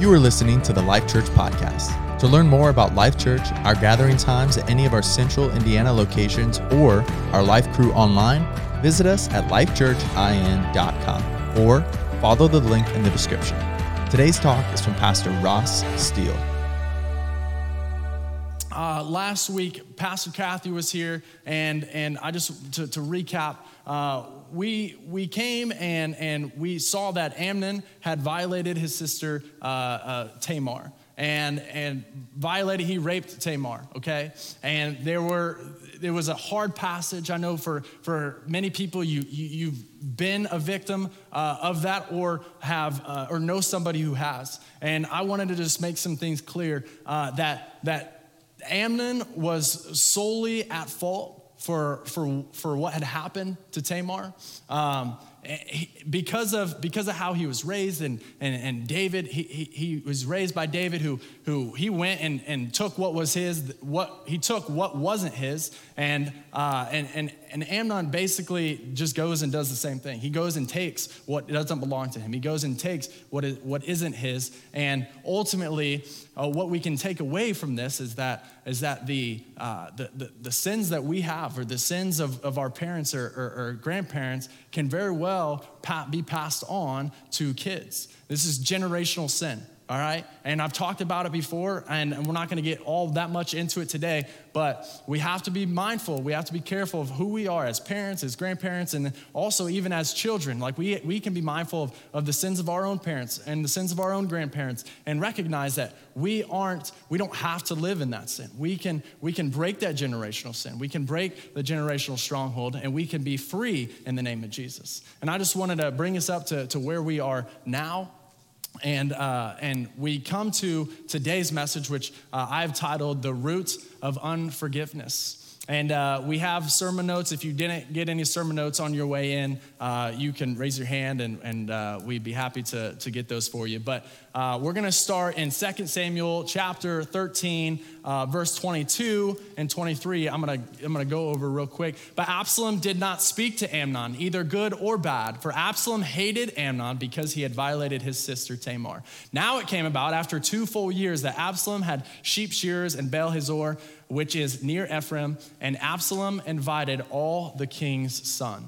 You are listening to the Life Church Podcast. To learn more about Life Church, our gathering times at any of our central Indiana locations, or our Life Crew online, visit us at lifechurchin.com or follow the link in the description. Today's talk is from Pastor Ross Steele. Uh, last week, Pastor Kathy was here, and, and I just, to, to recap, uh, we, we came and, and we saw that Amnon had violated his sister uh, uh, Tamar. And, and violated, he raped Tamar, okay? And there were, there was a hard passage. I know for, for many people, you, you, have been a victim uh, of that or have, uh, or know somebody who has. And I wanted to just make some things clear uh, that, that Amnon was solely at fault for, for, for what had happened to Tamar. Um, because of because of how he was raised and and, and david he, he, he, was raised by david who who he went and, and took what was his what he took what wasn't his and uh, and and and amnon basically just goes and does the same thing. He goes and takes what doesn't belong to him. He goes and takes what is what isn't his and ultimately uh, what we can take away from this is that is that the, uh, the, the, the, sins that we have or the sins of, of our parents or, or, or grandparents can very well be passed on to kids. This is generational sin all right? And I've talked about it before, and we're not gonna get all that much into it today, but we have to be mindful. We have to be careful of who we are as parents, as grandparents, and also even as children. Like we, we can be mindful of, of the sins of our own parents and the sins of our own grandparents and recognize that we aren't, we don't have to live in that sin. We can, we can break that generational sin. We can break the generational stronghold, and we can be free in the name of Jesus. And I just wanted to bring us up to, to where we are now and, uh, and we come to today's message, which uh, I've titled The Root of Unforgiveness. And uh, we have sermon notes. If you didn't get any sermon notes on your way in, uh, you can raise your hand and, and uh, we'd be happy to, to get those for you. But uh, we're going to start in 2 Samuel chapter 13, uh, verse 22 and 23. I'm going to I'm going to go over real quick. But Absalom did not speak to Amnon, either good or bad, for Absalom hated Amnon because he had violated his sister Tamar. Now it came about after two full years that Absalom had sheep shearers in Baal Hazor which is near Ephraim, and Absalom invited all the king's son.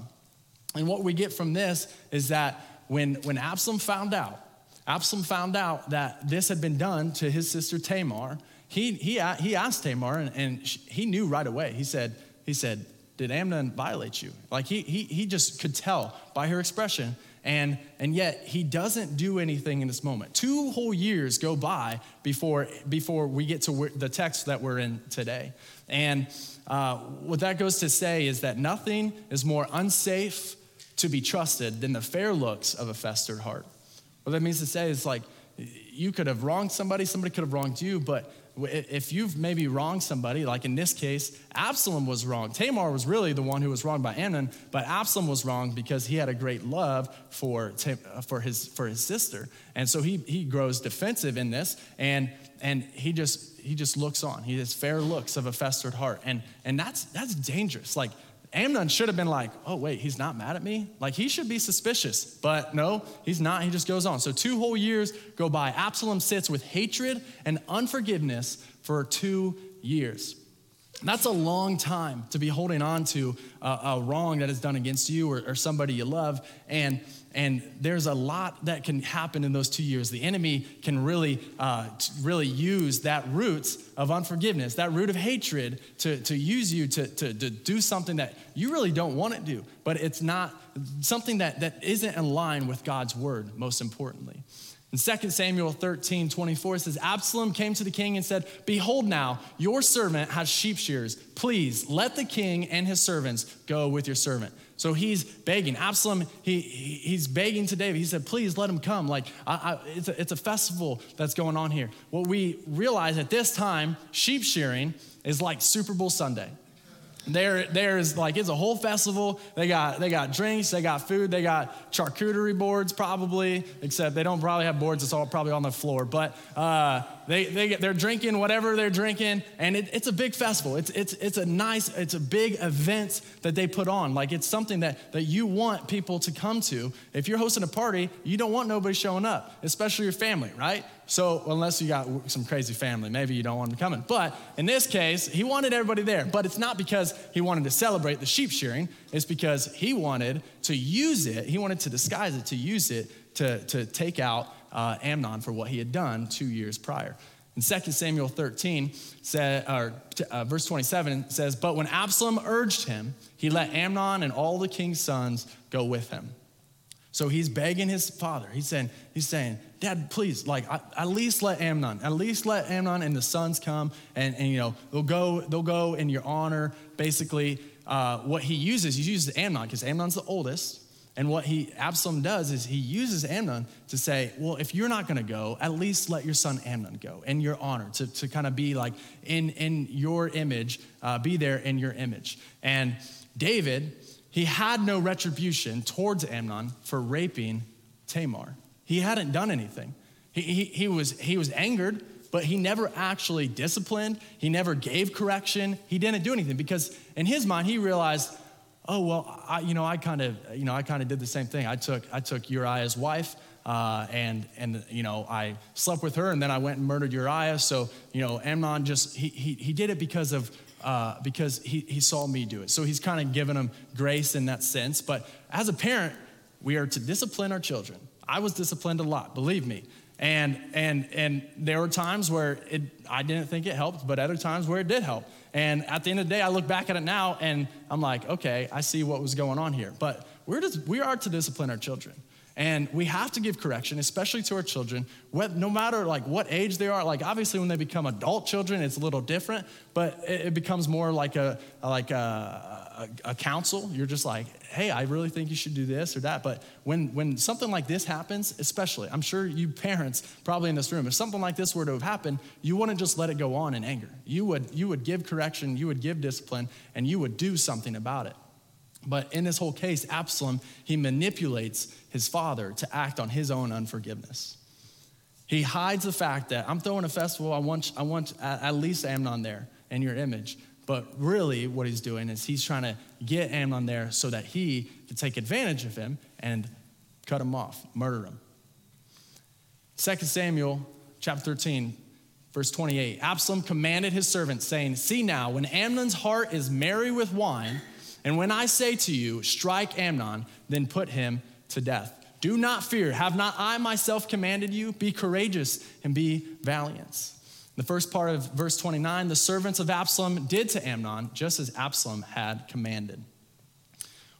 And what we get from this is that when, when Absalom found out, Absalom found out that this had been done to his sister Tamar, he, he, he asked Tamar, and, and he knew right away. He said, he said, Did Amnon violate you? Like he, he, he just could tell by her expression and, and yet he doesn't do anything in this moment. Two whole years go by before, before we get to the text that we're in today. And uh, what that goes to say is that nothing is more unsafe to be trusted than the fair looks of a festered heart. What that means to say is like, you could have wronged somebody, somebody could have wronged you, but if you've maybe wronged somebody, like in this case, Absalom was wrong. Tamar was really the one who was wronged by Amnon, but Absalom was wrong because he had a great love for, uh, for, his, for his sister. And so he, he grows defensive in this, and, and he, just, he just looks on. He has fair looks of a festered heart. And, and that's, that's dangerous. Like, Amnon should have been like, oh, wait, he's not mad at me? Like, he should be suspicious. But no, he's not. He just goes on. So, two whole years go by. Absalom sits with hatred and unforgiveness for two years. That's a long time to be holding on to a, a wrong that is done against you or, or somebody you love. And and there's a lot that can happen in those two years. The enemy can really, uh, really use that root of unforgiveness, that root of hatred, to, to use you to, to, to do something that you really don't want to do, but it's not something that, that isn't in line with God's word, most importantly. In 2 Samuel 13, 24, it says, Absalom came to the king and said, Behold, now your servant has sheep shears. Please let the king and his servants go with your servant. So he's begging. Absalom, he, he's begging to David. He said, Please let him come. Like, I, I, it's, a, it's a festival that's going on here. What we realize at this time, sheep shearing is like Super Bowl Sunday. There, there's like it's a whole festival. They got they got drinks, they got food, they got charcuterie boards probably, except they don't probably have boards. It's all probably on the floor. But uh, they, they, they're drinking whatever they're drinking, and it, it's a big festival. It's, it's, it's a nice, it's a big event that they put on. Like it's something that, that you want people to come to. If you're hosting a party, you don't want nobody showing up, especially your family, right? So, unless you got some crazy family, maybe you don't want them coming. But in this case, he wanted everybody there. But it's not because he wanted to celebrate the sheep shearing, it's because he wanted to use it, he wanted to disguise it, to use it to, to take out uh, Amnon for what he had done two years prior. In 2 Samuel 13, say, or, uh, verse 27 says, But when Absalom urged him, he let Amnon and all the king's sons go with him. So he's begging his father. He's saying, he's saying, Dad, please, like, at least let Amnon, at least let Amnon and the sons come, and, and you know, they'll go, they'll go in your honor. Basically, uh, what he uses, he uses Amnon because Amnon's the oldest. And what he Absalom does is he uses Amnon to say, well, if you're not going to go, at least let your son Amnon go in your honor, to, to kind of be like in, in your image, uh, be there in your image. And David, he had no retribution towards Amnon for raping Tamar. He hadn't done anything. He, he, he, was, he was angered, but he never actually disciplined. He never gave correction. He didn't do anything because in his mind, he realized oh well I, you know i kind of you know i kind of did the same thing. I took i took uriah's wife uh, and and you know i slept with her and then i went and murdered uriah. So you know amnon just he he, he did it because of uh, because he, he saw me do it. So he's kind of given him grace in that sense. But as a parent we are to discipline our children. I was disciplined a lot believe me and and and there were times where it i didn't think it helped but other times where it did help and at the end of the day, I look back at it now and I'm like, okay, I see what was going on here. But we're just, we are to discipline our children. And we have to give correction, especially to our children, no matter like what age they are. Like obviously, when they become adult children, it's a little different, but it, becomes more like a like a, a, a, counsel. You're just like, hey, I really think you should do this or that. But when when something like this happens, especially, I'm sure you parents probably in this room, if something like this were to have happened, you wouldn't just let it go on in anger. You would you would give correction, you would give discipline, and you would do something about it. But in this whole case, Absalom, he manipulates his father to act on his own unforgiveness. He hides the fact that I'm throwing a festival, I want, I want at least Amnon there in your image. But really, what he's doing is he's trying to get Amnon there so that he can take advantage of him and cut him off, murder him. 2 Samuel chapter 13, verse 28 Absalom commanded his servants, saying, See now, when Amnon's heart is merry with wine, and when I say to you, strike Amnon, then put him to death. Do not fear. Have not I myself commanded you? Be courageous and be valiant. The first part of verse 29 the servants of Absalom did to Amnon just as Absalom had commanded.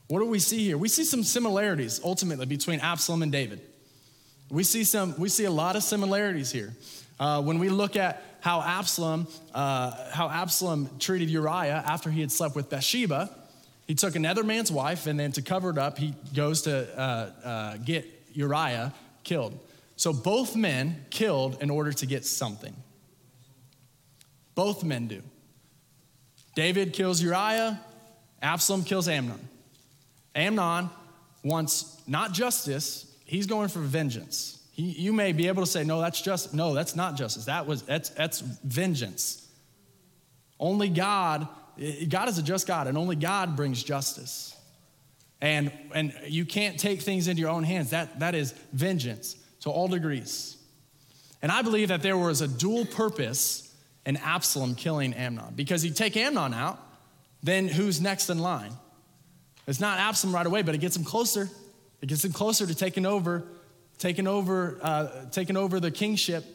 What do we see here? We see some similarities ultimately between Absalom and David. We see, some, we see a lot of similarities here. Uh, when we look at how Absalom, uh, how Absalom treated Uriah after he had slept with Bathsheba, he took another man's wife, and then to cover it up, he goes to uh, uh, get Uriah killed. So both men killed in order to get something. Both men do. David kills Uriah, Absalom kills Amnon. Amnon wants not justice, he's going for vengeance. He, you may be able to say, no, that's just no, that's not justice. That was that's that's vengeance. Only God God is a just God, and only God brings justice. And, and you can't take things into your own hands. That, that is vengeance to all degrees. And I believe that there was a dual purpose in Absalom killing Amnon. Because you take Amnon out, then who's next in line? It's not Absalom right away, but it gets him closer. It gets him closer to taking over, taking over, uh, taking over the kingship.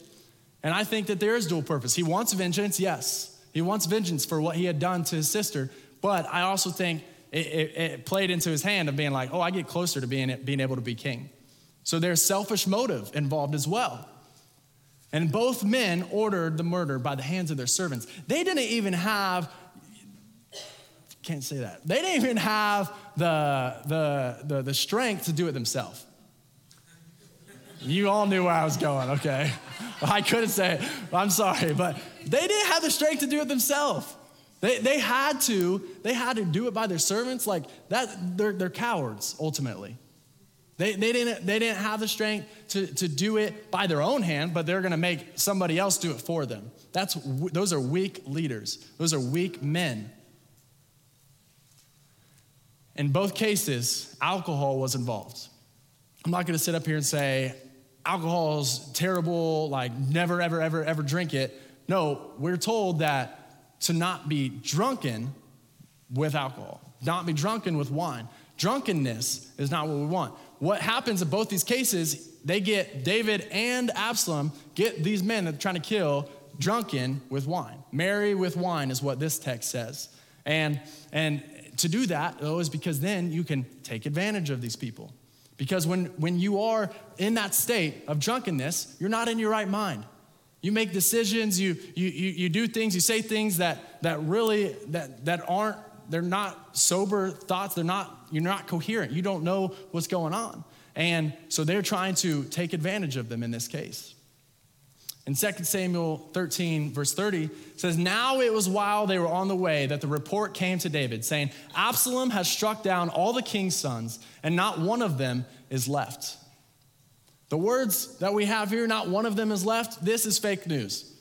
And I think that there is dual purpose. He wants vengeance, yes. He wants vengeance for what he had done to his sister, but I also think it, it, it played into his hand of being like, oh, I get closer to being, being able to be king. So there's selfish motive involved as well. And both men ordered the murder by the hands of their servants. They didn't even have, can't say that, they didn't even have the, the, the, the strength to do it themselves. You all knew where I was going, okay? I couldn't say it. I'm sorry, but they didn't have the strength to do it themselves. They, they had to, they had to do it by their servants. Like that, they're, they're cowards, ultimately. They, they, didn't, they didn't have the strength to, to do it by their own hand, but they're going to make somebody else do it for them. That's, those are weak leaders, those are weak men. In both cases, alcohol was involved. I'm not going to sit up here and say, alcohol is terrible, like never, ever, ever, ever drink it. No, we're told that to not be drunken with alcohol, not be drunken with wine. Drunkenness is not what we want. What happens in both these cases, they get David and Absalom get these men that are trying to kill drunken with wine. Merry with wine is what this text says. And, and to do that, though, is because then you can take advantage of these people. Because when, when you are in that state of drunkenness, you're not in your right mind. You make decisions, you, you, you, you do things, you say things that, that really, that, that aren't, they're not sober thoughts, they're not, you're not coherent. You don't know what's going on. And so they're trying to take advantage of them in this case. In 2 Samuel 13, verse 30, says, Now it was while they were on the way that the report came to David, saying, Absalom has struck down all the king's sons, and not one of them is left. The words that we have here, not one of them is left, this is fake news.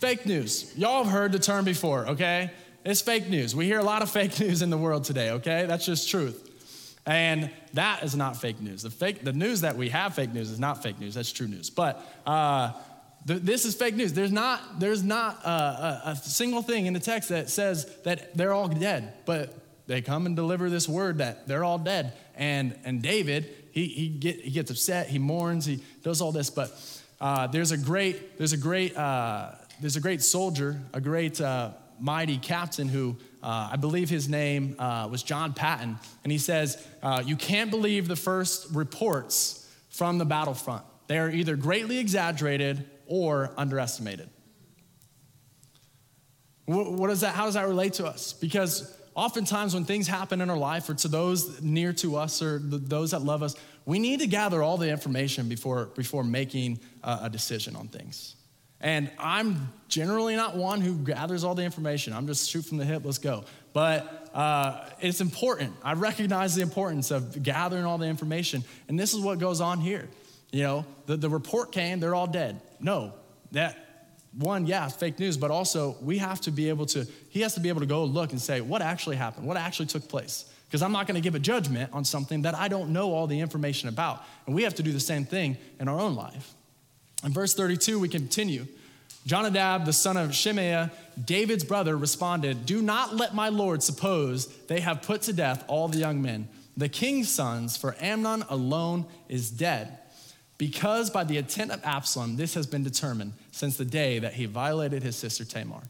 Fake news. Y'all have heard the term before, okay? It's fake news. We hear a lot of fake news in the world today, okay? That's just truth. And that is not fake news. The, fake, the news that we have fake news is not fake news. That's true news. But uh, this is fake news. There's not, there's not a, a, a, single thing in the text that says that they're all dead, but they come and deliver this word that they're all dead. And, and David, he, he, get, he gets upset, he mourns, he does all this. But uh, there's a great, there's a great, uh, there's a great soldier, a great uh, mighty captain who uh, I believe his name uh, was John Patton. And he says, uh, You can't believe the first reports from the battlefront. They are either greatly exaggerated or underestimated. What does that, how does that relate to us? Because oftentimes when things happen in our life or to those near to us or those that love us, we need to gather all the information before, before making a, a decision on things. And I'm generally not one who gathers all the information. I'm just shoot from the hip, let's go. But uh, it's important. I recognize the importance of gathering all the information. And this is what goes on here. You know, the, the report came, they're all dead. No, that one, yeah, fake news, but also we have to be able to, he has to be able to go look and say, what actually happened? What actually took place? Because I'm not going to give a judgment on something that I don't know all the information about. And we have to do the same thing in our own life. In verse 32, we continue. Jonadab, the son of Shimeah, David's brother, responded, Do not let my lord suppose they have put to death all the young men, the king's sons, for Amnon alone is dead because by the intent of Absalom, this has been determined since the day that he violated his sister Tamar.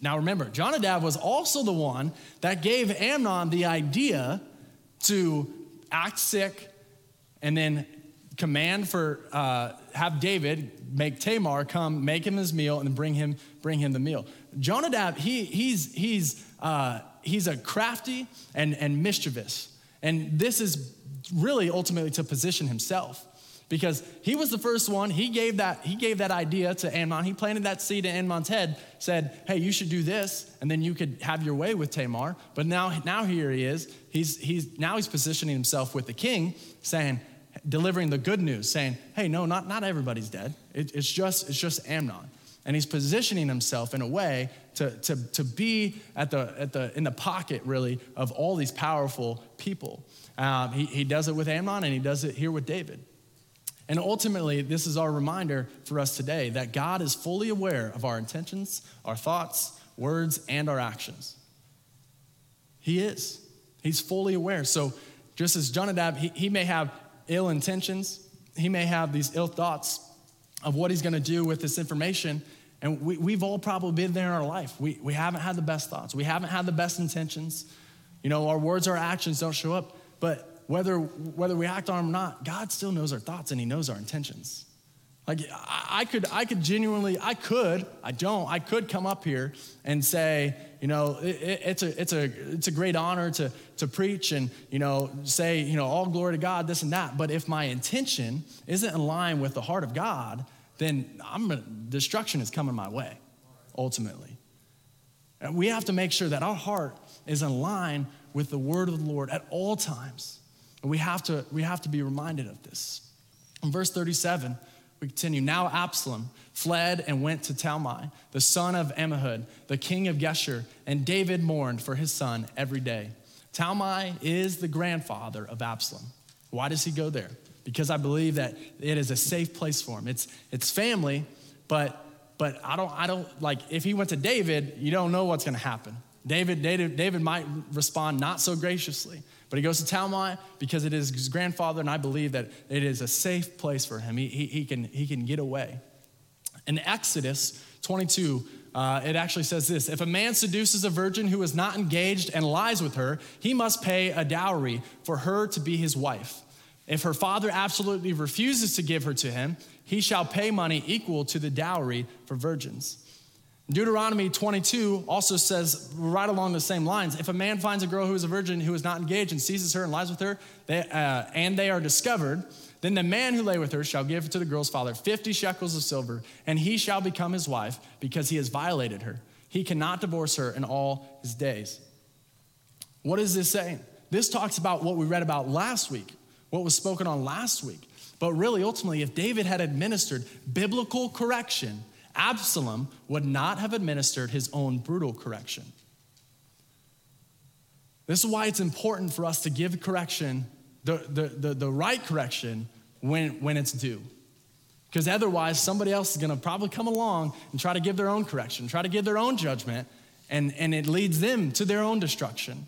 Now remember, Jonadab was also the one that gave Amnon the idea to act sick and then command for uh, have David make Tamar come make him his meal and bring him bring him the meal. Jonadab he he's he's uh, he's a crafty and and mischievous, and this is really ultimately to position himself because he was the first one. He gave that, he gave that idea to Amnon. He planted that seed in Amnon's head, said, hey, you should do this, and then you could have your way with Tamar. But now, now here he is. He's, he's, now he's positioning himself with the king, saying, delivering the good news, saying, hey, no, not, not everybody's dead. It, it's, just, it's just Amnon. And he's positioning himself in a way to, to, to be at the, at the, in the pocket, really, of all these powerful people. Um, he, he does it with Amnon, and he does it here with David. And ultimately, this is our reminder for us today that God is fully aware of our intentions, our thoughts, words, and our actions. He is. He's fully aware. So, just as Jonadab, he, he may have ill intentions, he may have these ill thoughts of what he's going to do with this information. And we, we've all probably been there in our life. We, we haven't had the best thoughts, we haven't had the best intentions. You know, our words, our actions don't show up. But whether, whether we act on them or not, God still knows our thoughts and He knows our intentions. Like, I could, I could genuinely, I could, I don't, I could come up here and say, you know, it, it's, a, it's, a, it's a great honor to, to preach and, you know, say, you know, all glory to God, this and that. But if my intention isn't in line with the heart of God, then I'm, destruction is coming my way, ultimately. And we have to make sure that our heart is in line with the word of the Lord at all times. And we have to, we have to be reminded of this. In verse 37, we continue. Now Absalom fled and went to Talmai, the son of Ammihud, the king of Geshur, and David mourned for his son every day. Talmai is the grandfather of Absalom. Why does he go there? Because I believe that it is a safe place for him. It's, it's family, but but I don't, I don't like if he went to David, you don't know what's gonna happen. David, David, David might respond not so graciously. But he goes to Talmai because it is his grandfather, and I believe that it is a safe place for him. He, he, he can, he can get away. In Exodus 22, uh, it actually says this If a man seduces a virgin who is not engaged and lies with her, he must pay a dowry for her to be his wife. If her father absolutely refuses to give her to him, he shall pay money equal to the dowry for virgins. Deuteronomy 22 also says, right along the same lines, if a man finds a girl who is a virgin who is not engaged and seizes her and lies with her, they, uh, and they are discovered, then the man who lay with her shall give to the girl's father 50 shekels of silver, and he shall become his wife because he has violated her. He cannot divorce her in all his days. What is this saying? This talks about what we read about last week, what was spoken on last week. But really, ultimately, if David had administered biblical correction, Absalom would not have administered his own brutal correction. This is why it's important for us to give correction, the, the, the, the right correction, when, when it's due. Because otherwise, somebody else is going to probably come along and try to give their own correction, try to give their own judgment, and, and it leads them to their own destruction.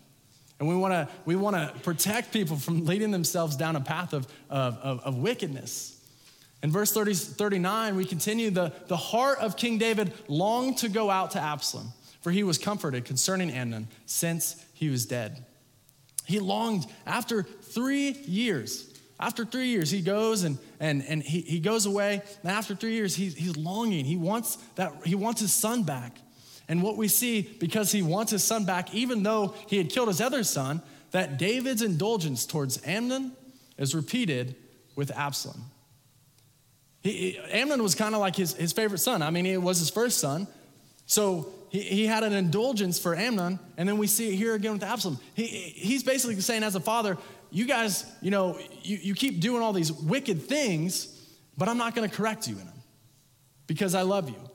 And we want to we wanna protect people from leading themselves down a path of, of, of, of wickedness. In verse 30, 39, we continue the, the heart of King David longed to go out to Absalom, for he was comforted concerning Amnon since he was dead. He longed after three years. After three years, he goes and, and, and he, he goes away. And after three years, he, he's longing. He wants, that, he wants his son back. And what we see, because he wants his son back, even though he had killed his other son, that David's indulgence towards Amnon is repeated with Absalom. He, Amnon was kind of like his, his favorite son. I mean, it was his first son. So he, he had an indulgence for Amnon, and then we see it here again with Absalom. He, he's basically saying, as a father, you guys, you know, you, you keep doing all these wicked things, but I'm not going to correct you in them because I love you.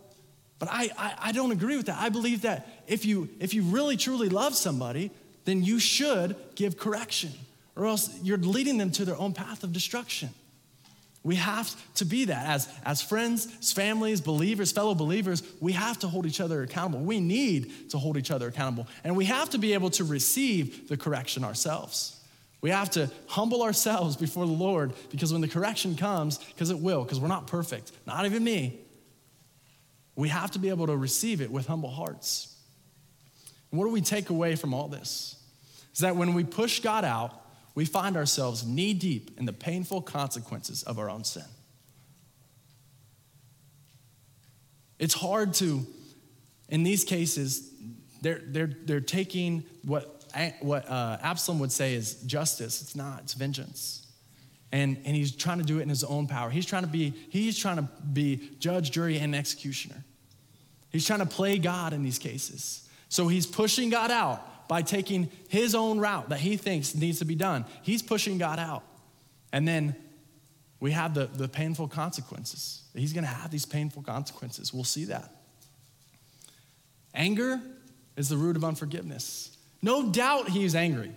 But I, I, I don't agree with that. I believe that if you, if you really truly love somebody, then you should give correction, or else you're leading them to their own path of destruction. We have to be that as, as friends, families, believers, fellow believers. We have to hold each other accountable. We need to hold each other accountable. And we have to be able to receive the correction ourselves. We have to humble ourselves before the Lord because when the correction comes, because it will, because we're not perfect, not even me, we have to be able to receive it with humble hearts. And what do we take away from all this? Is that when we push God out, we find ourselves knee deep in the painful consequences of our own sin. It's hard to, in these cases, they're, they're, they're taking what, what uh, Absalom would say is justice. It's not, it's vengeance. And, and he's trying to do it in his own power. He's trying to be, he's trying to be judge, jury, and executioner. He's trying to play God in these cases. So he's pushing God out by taking his own route that he thinks needs to be done. He's pushing God out. And then we have the, the painful consequences. He's going to have these painful consequences. We'll see that. Anger is the root of unforgiveness. No doubt he angry.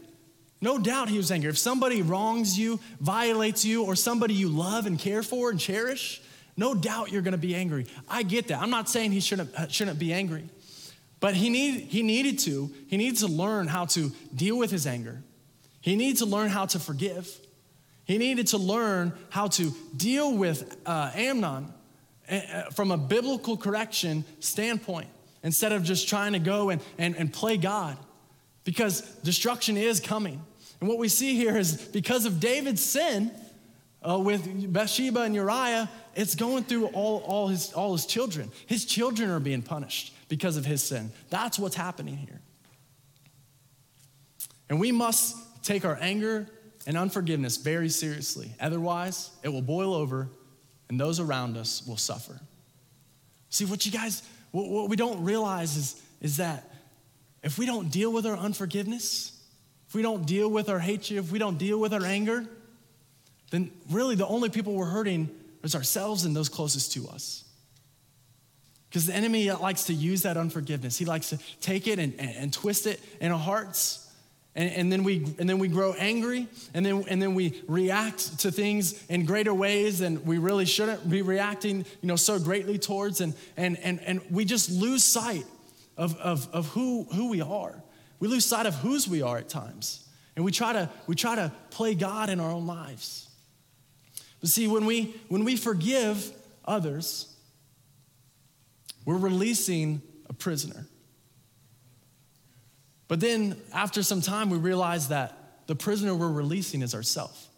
No doubt he was angry. If somebody wrongs you, violates you, or somebody you love and care for and cherish, no doubt you're going to be angry. I get that. I'm not saying he shouldn't, uh, shouldn't be angry. But he, need, he needed to. He needed to learn how to deal with his anger. He needed to learn how to forgive. He needed to learn how to deal with uh, Amnon uh, uh, from a biblical correction standpoint instead of just trying to go and, and, and play God because destruction is coming. And what we see here is because of David's sin uh, with Bathsheba and Uriah, it's going through all, all, his, all his children. His children are being punished because of his sin. That's what's happening here. And we must take our anger and unforgiveness very seriously. Otherwise, it will boil over and those around us will suffer. See, what you guys, what, we don't realize is, is that if we don't deal with our unforgiveness, if we don't deal with our hatred, if we don't deal with our anger, then really the only people we're hurting is ourselves and those closest to us. Because the enemy likes to use that unforgiveness. He likes to take it and, and, and twist it in our hearts. And, and, then we, and then we grow angry, and then, and then we react to things in greater ways than we really shouldn't be reacting you know, so greatly towards. And, and, and, and we just lose sight of, of, of who, who we are. We lose sight of whose we are at times. And we try to, we try to play God in our own lives. But see, when we, when we forgive others, we're releasing a prisoner. But then after some time, we realize that the prisoner we're releasing is ourselves.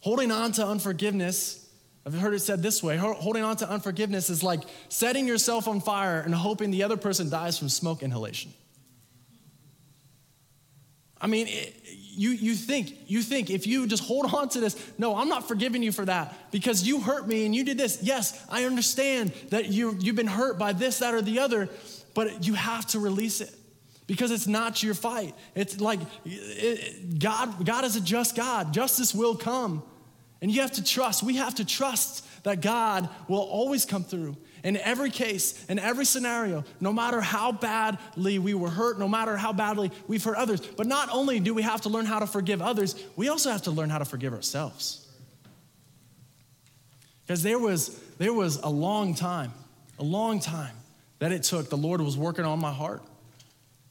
Holding on to unforgiveness, I've heard it said this way holding on to unforgiveness is like setting yourself on fire and hoping the other person dies from smoke inhalation. I mean, it, you, you think, you think if you just hold on to this, no, I'm not forgiving you for that because you hurt me and you did this. Yes, I understand that you, you've been hurt by this, that, or the other, but you have to release it because it's not your fight. It's like it, God, God is a just God. Justice will come. And you have to trust, we have to trust that God will always come through in every case, in every scenario, no matter how badly we were hurt, no matter how badly we've hurt others. But not only do we have to learn how to forgive others, we also have to learn how to forgive ourselves. Because there was, there was a long time, a long time that it took. The Lord was working on my heart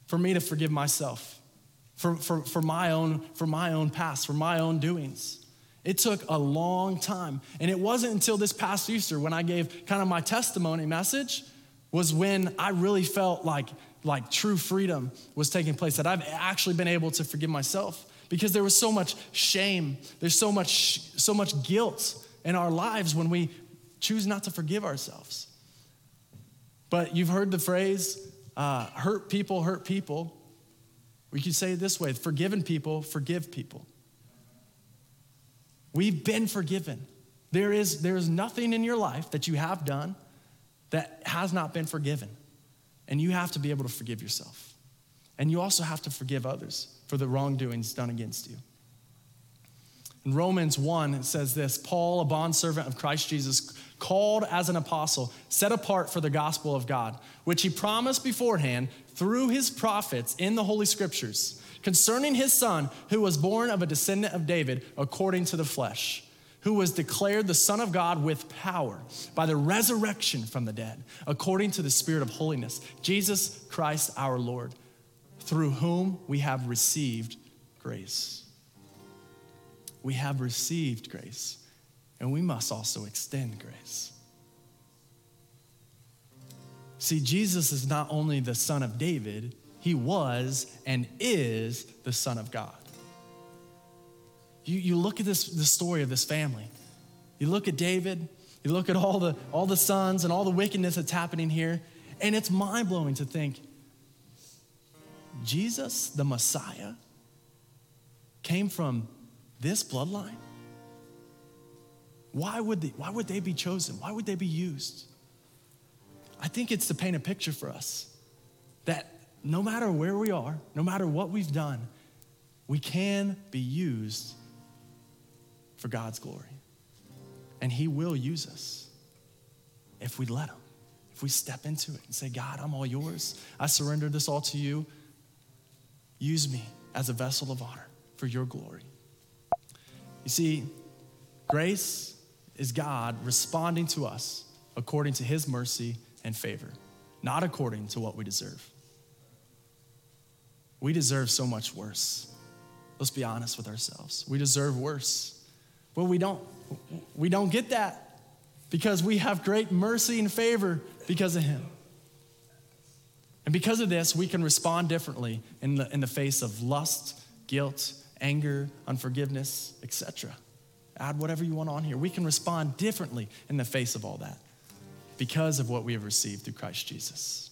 for me to forgive myself, for, for, for, my, own, for my own past, for my own doings. It took a long time. And it wasn't until this past Easter when I gave kind of my testimony message was when I really felt like, like true freedom was taking place, that I've actually been able to forgive myself because there was so much shame, there's so much, so much guilt in our lives when we choose not to forgive ourselves. But you've heard the phrase, uh, hurt people hurt people. We could say it this way forgiven people forgive people. We've been forgiven. There is, there is nothing in your life that you have done that has not been forgiven. And you have to be able to forgive yourself. And you also have to forgive others for the wrongdoings done against you. In Romans 1, it says this Paul, a bondservant of Christ Jesus, called as an apostle, set apart for the gospel of God, which he promised beforehand through his prophets in the Holy Scriptures concerning his son, who was born of a descendant of David according to the flesh, who was declared the Son of God with power by the resurrection from the dead, according to the Spirit of holiness, Jesus Christ our Lord, through whom we have received grace. We have received grace, and we must also extend grace. See, Jesus is not only the Son of David, he was and is the Son of God. You, you look at this, the story of this family. You look at David, you look at all the, all the sons and all the wickedness that's happening here, and it's mind blowing to think Jesus, the Messiah, came from this bloodline? Why would, they, why would they be chosen? Why would they be used? I think it's to paint a picture for us that no matter where we are, no matter what we've done, we can be used for God's glory. And He will use us if we let Him, if we step into it and say, God, I'm all yours. I surrender this all to you. Use me as a vessel of honor for your glory. You see, grace is God responding to us according to His mercy and favor, not according to what we deserve. We deserve so much worse. Let's be honest with ourselves. We deserve worse. But we don't. We don't get that because we have great mercy and favor because of Him. And because of this, we can respond differently in the, in the face of lust, guilt, anger, unforgiveness, etc. Add whatever you want on here. We can respond differently in the face of all that because of what we have received through Christ Jesus.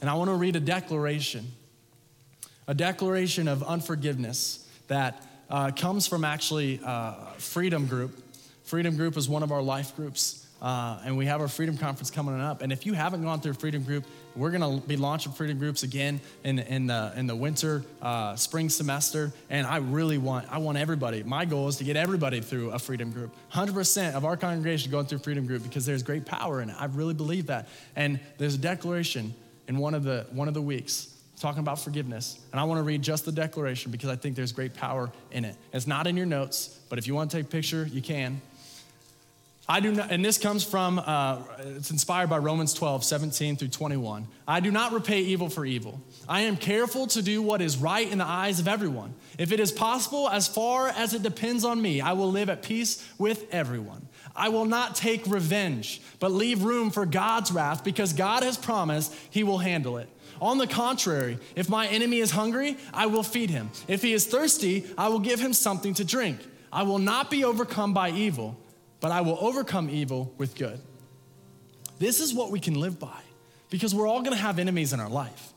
And I want to read a declaration a declaration of unforgiveness that uh, comes from actually uh, Freedom Group. Freedom Group is one of our life groups. Uh, and we have our Freedom Conference coming up. And if you haven't gone through Freedom Group, we're going to be launching Freedom Groups again in, in, the, in the winter, uh, spring semester. And I really want, I want everybody, my goal is to get everybody through a Freedom Group. 100% of our congregation going through Freedom Group because there's great power in it. I really believe that. And there's a declaration in one of the, one of the weeks talking about forgiveness. And I want to read just the declaration because I think there's great power in it. It's not in your notes, but if you want to take a picture, you can. I do not, and this comes from, uh, it's inspired by Romans 12, 17 through 21. I do not repay evil for evil. I am careful to do what is right in the eyes of everyone. If it is possible, as far as it depends on me, I will live at peace with everyone. I will not take revenge, but leave room for God's wrath because God has promised he will handle it. On the contrary, if my enemy is hungry, I will feed him. If he is thirsty, I will give him something to drink. I will not be overcome by evil, but I will overcome evil with good. This is what we can live by because we're all gonna have enemies in our life.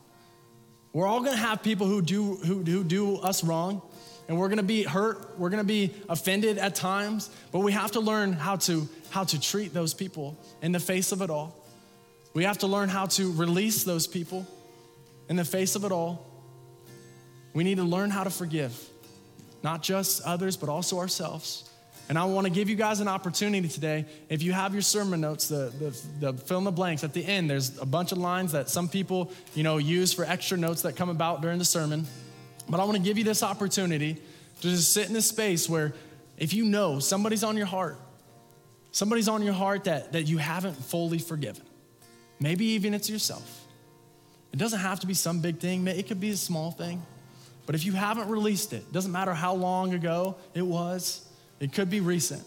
We're all gonna have people who do, who, who do us wrong, and we're gonna be hurt, we're gonna be offended at times, but we have to learn how to, how to treat those people in the face of it all. We have to learn how to release those people in the face of it all, we need to learn how to forgive, not just others, but also ourselves. And I want to give you guys an opportunity today. If you have your sermon notes, the, the, the, fill in the blanks at the end, there's a bunch of lines that some people, you know, use for extra notes that come about during the sermon. But I want to give you this opportunity to just sit in this space where if you know somebody's on your heart, somebody's on your heart that, that you haven't fully forgiven, maybe even it's yourself. It doesn't have to be some big thing, it could be a small thing. But if you haven't released it, doesn't matter how long ago it was, it could be recent.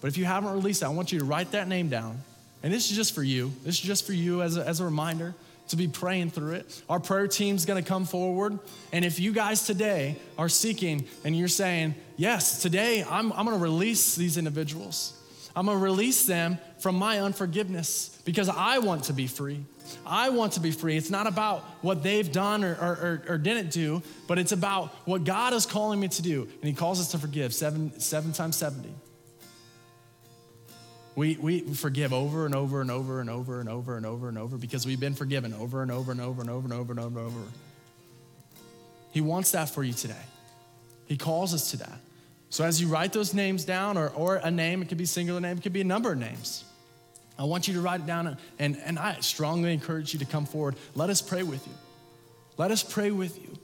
But if you haven't released it, I want you to write that name down. And this is just for you. This is just for you as a, as a reminder to be praying through it. Our prayer team's gonna come forward. And if you guys today are seeking and you're saying, Yes, today I'm, I'm gonna release these individuals, I'm gonna release them from my unforgiveness because I want to be free. I want to be free. It's not about what they've done or, or, or, didn't do, but it's about what God is calling me to do. And He calls us to forgive seven, seven times 70. We, we forgive over and over and over and over and over and over and over because we've been forgiven over and over and over and over and over and over and over. He wants that for you today. He calls us to that. So as you write those names down, or, or a name, it could be singular name, it could be a number of names. I want you to write it down, and, and I strongly encourage you to come forward. Let us pray with you. Let us pray with you.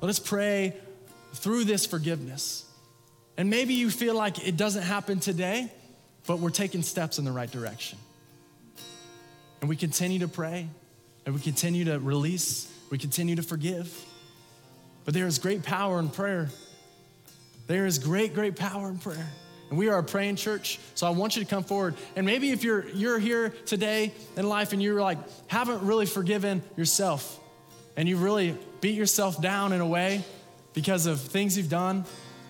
Let us pray through this forgiveness. And maybe you feel like it doesn't happen today, but we're taking steps in the right direction. And we continue to pray, and we continue to release, we continue to forgive. But there is great power in prayer. There is great, great power in prayer. And we are a praying church, so I want you to come forward. And maybe if you're you're here today in life and you're like haven't really forgiven yourself and you really beat yourself down in a way because of things you've done,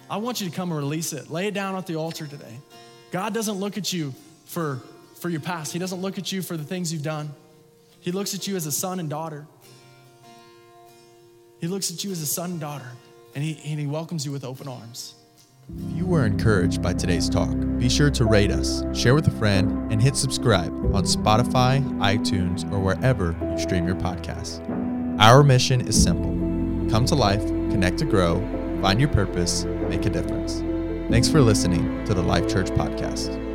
I want you to come and release it. Lay it down at the altar today. God doesn't look at you for for your past. He doesn't look at you for the things you've done. He looks at you as a son and daughter. He looks at you as a son and daughter, and he, and he welcomes you with open arms. If you were encouraged by today's talk, be sure to rate us, share with a friend, and hit subscribe on Spotify, iTunes, or wherever you stream your podcasts. Our mission is simple come to life, connect to grow, find your purpose, make a difference. Thanks for listening to the Life Church Podcast.